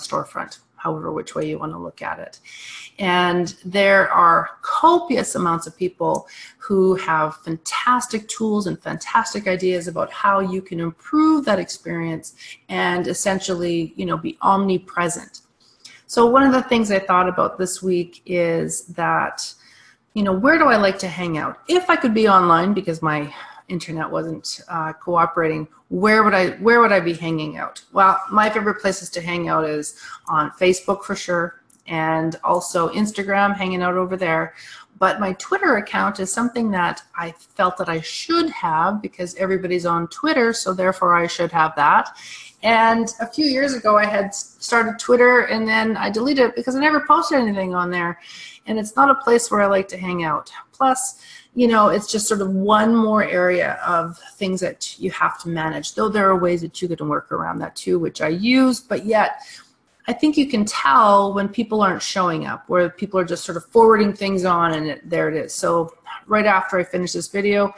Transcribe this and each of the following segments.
storefront however which way you want to look at it. And there are copious amounts of people who have fantastic tools and fantastic ideas about how you can improve that experience and essentially you know be omnipresent. So one of the things i thought about this week is that you know where do i like to hang out? If i could be online because my internet wasn't uh, cooperating, where would I where would I be hanging out? Well, my favorite places to hang out is on Facebook for sure, and also Instagram, hanging out over there. But my Twitter account is something that I felt that I should have because everybody's on Twitter, so therefore I should have that. And a few years ago, I had started Twitter and then I deleted it because I never posted anything on there. And it's not a place where I like to hang out. Plus, you know, it's just sort of one more area of things that you have to manage. Though there are ways that you can work around that too, which I use, but yet I think you can tell when people aren't showing up, where people are just sort of forwarding things on and it, there it is. So right after I finish this video,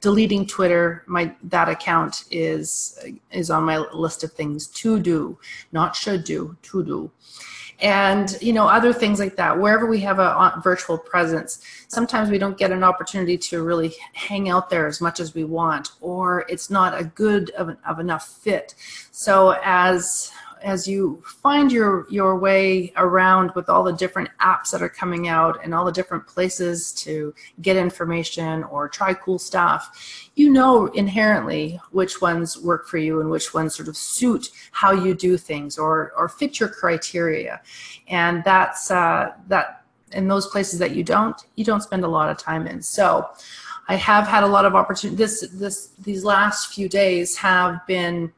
deleting Twitter, my that account is is on my list of things to do, not should do, to do and you know other things like that wherever we have a virtual presence sometimes we don't get an opportunity to really hang out there as much as we want or it's not a good of, of enough fit so as as you find your your way around with all the different apps that are coming out and all the different places to get information or try cool stuff you know inherently which ones work for you and which ones sort of suit how you do things or or fit your criteria. And that's uh, that in those places that you don't you don't spend a lot of time in. So I have had a lot of opportunity this this these last few days have been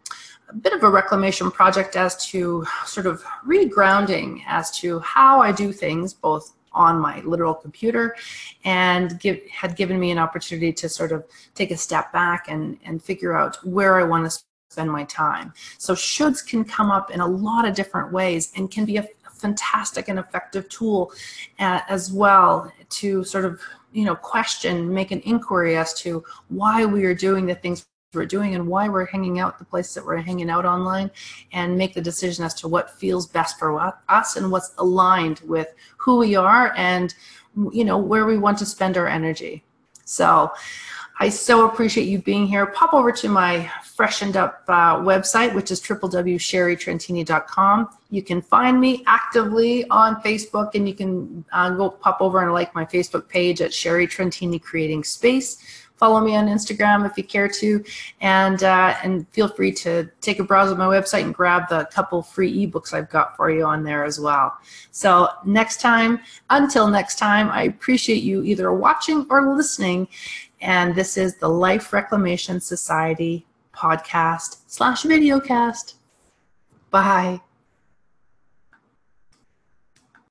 a bit of a reclamation project as to sort of regrounding as to how I do things, both on my literal computer and give, had given me an opportunity to sort of take a step back and, and figure out where I want to spend my time. So shoulds can come up in a lot of different ways and can be a fantastic and effective tool uh, as well to sort of you know question make an inquiry as to why we are doing the things we're doing and why we're hanging out the places that we're hanging out online and make the decision as to what feels best for us and what's aligned with who we are and you know where we want to spend our energy so I so appreciate you being here. Pop over to my freshened up uh, website, which is www.sherrytrentini.com. You can find me actively on Facebook, and you can uh, go pop over and like my Facebook page at Sherry Trentini Creating Space follow me on Instagram if you care to, and uh, and feel free to take a browse of my website and grab the couple free ebooks I've got for you on there as well. So next time, until next time, I appreciate you either watching or listening, and this is the Life Reclamation Society podcast slash videocast. Bye.